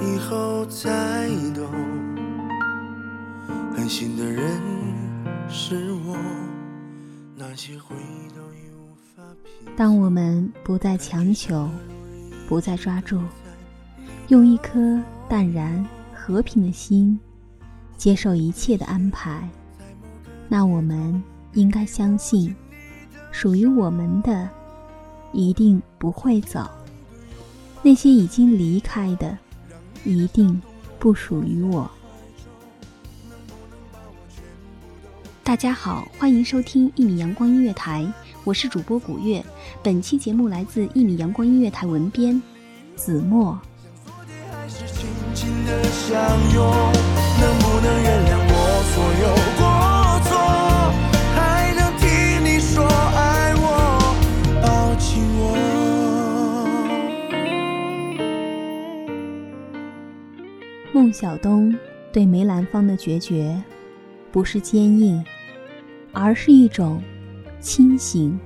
以后才懂狠心的人是我那些回忆都已无法当我们不再强求，不再抓住，用一颗淡然和平的心，接受一切的安排，那我们应该相信，属于我们的一定不会走，那些已经离开的，一定不属于我。大家好，欢迎收听一米阳光音乐台。我是主播古月，本期节目来自一米阳光音乐台文编子墨。孟小冬对梅兰芳的决绝，不是坚硬，而是一种。清醒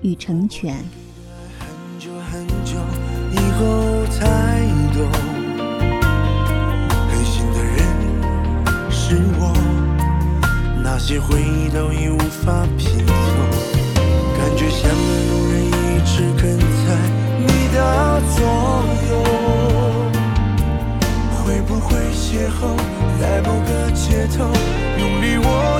与成全。很久很久以后才懂，狠心的人是我，那些回忆都已无法拼邂逅在某个街头，用力握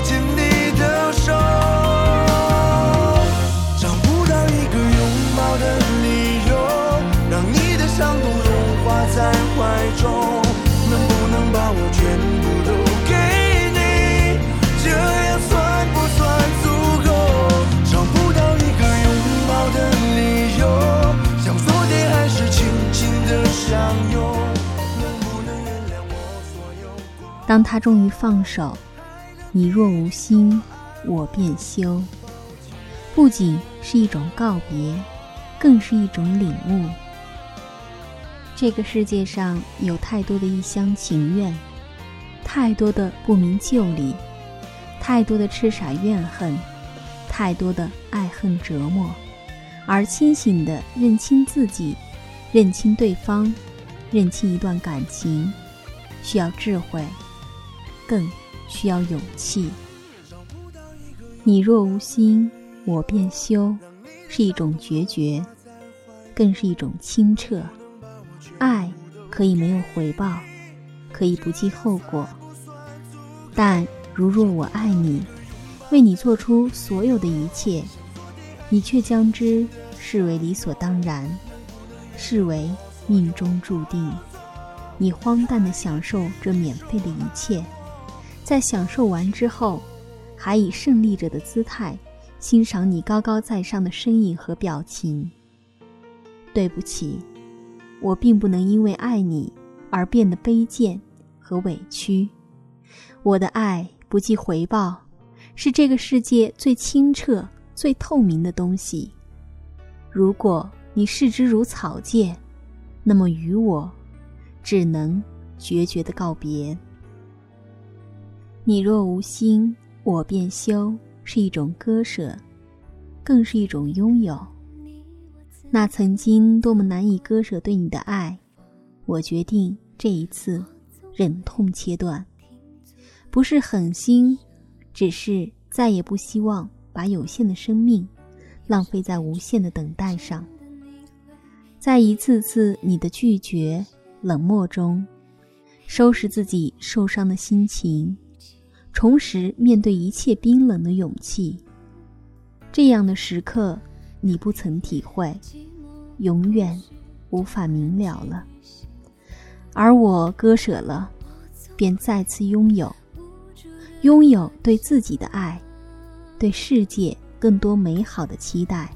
当他终于放手，你若无心，我便休。不仅是一种告别，更是一种领悟。这个世界上有太多的一厢情愿，太多的不明就里，太多的痴傻怨恨，太多的爱恨折磨。而清醒的认清自己，认清对方，认清一段感情，需要智慧。更需要勇气。你若无心，我便休，是一种决绝，更是一种清澈。爱可以没有回报，可以不计后果，但如若我爱你，为你做出所有的一切，你却将之视为理所当然，视为命中注定。你荒诞地享受这免费的一切。在享受完之后，还以胜利者的姿态欣赏你高高在上的身影和表情。对不起，我并不能因为爱你而变得卑贱和委屈。我的爱不计回报，是这个世界最清澈、最透明的东西。如果你视之如草芥，那么与我，只能决绝的告别。你若无心，我便休，是一种割舍，更是一种拥有。那曾经多么难以割舍对你的爱，我决定这一次忍痛切断，不是狠心，只是再也不希望把有限的生命浪费在无限的等待上。在一次次你的拒绝、冷漠中，收拾自己受伤的心情，重拾面对一切冰冷的勇气。这样的时刻，你不曾体会，永远无法明了了。而我割舍了，便再次拥有，拥有对自己的爱，对世界更多美好的期待，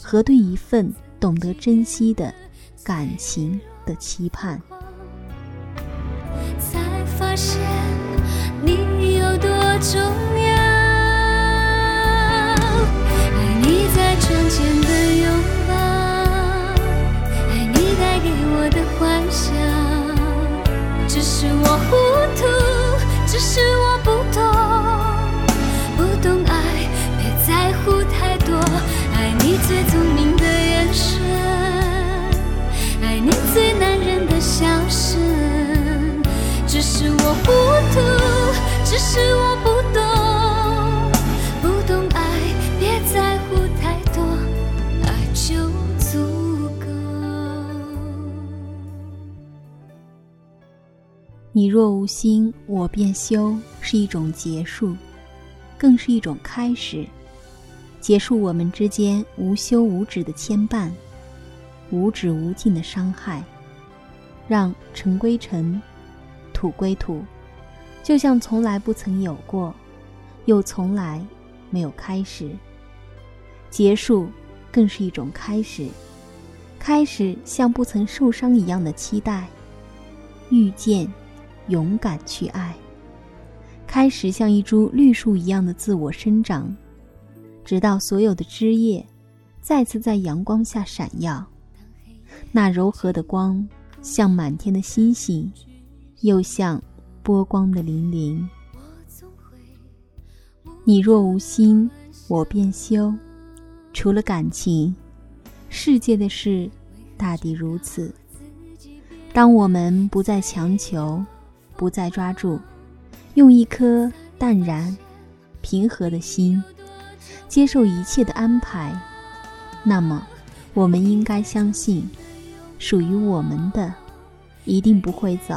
和对一份懂得珍惜的感情的期盼。才发现你有多重要，爱你在窗前的拥抱，爱你带给我的幻想。只是我糊涂，只是我不懂，不懂爱，别在乎太多。爱你最聪明的眼神，爱你最男人的笑声。只是我糊涂，是我不懂，不懂爱，别在乎太多，爱就足够。你若无心，我便休，是一种结束，更是一种开始。结束我们之间无休无止的牵绊，无止无尽的伤害，让尘归尘，土归土，就像从来不曾有过，又从来没有开始。结束，更是一种开始，开始像不曾受伤一样的期待，遇见。勇敢去爱，开始像一株绿树一样的自我生长，直到所有的枝叶再次在阳光下闪耀。那柔和的光，像满天的星星，又像波光的粼粼。你若无心，我便休。除了感情，世界的事大抵如此。当我们不再强求。不再抓住，用一颗淡然、平和的心，接受一切的安排。那么，我们应该相信，属于我们的，一定不会走；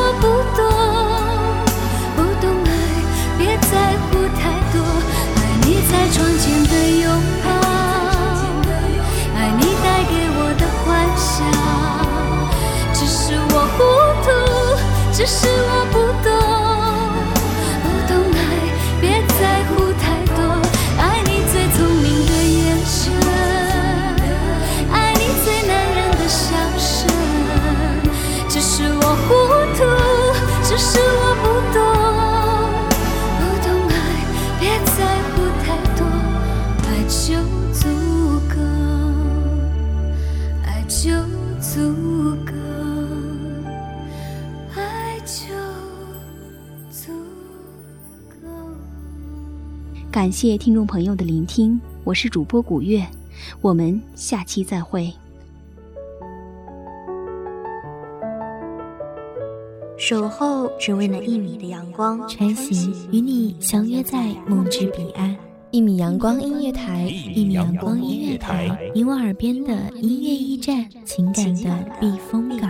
感谢听众朋友的聆听，我是主播古月，我们下期再会。守候只为那一米的阳光，晨曦与你相约在梦之彼岸。一米阳光音乐台，一米阳光音乐台，你我耳边的音乐驿站，情感的避风港。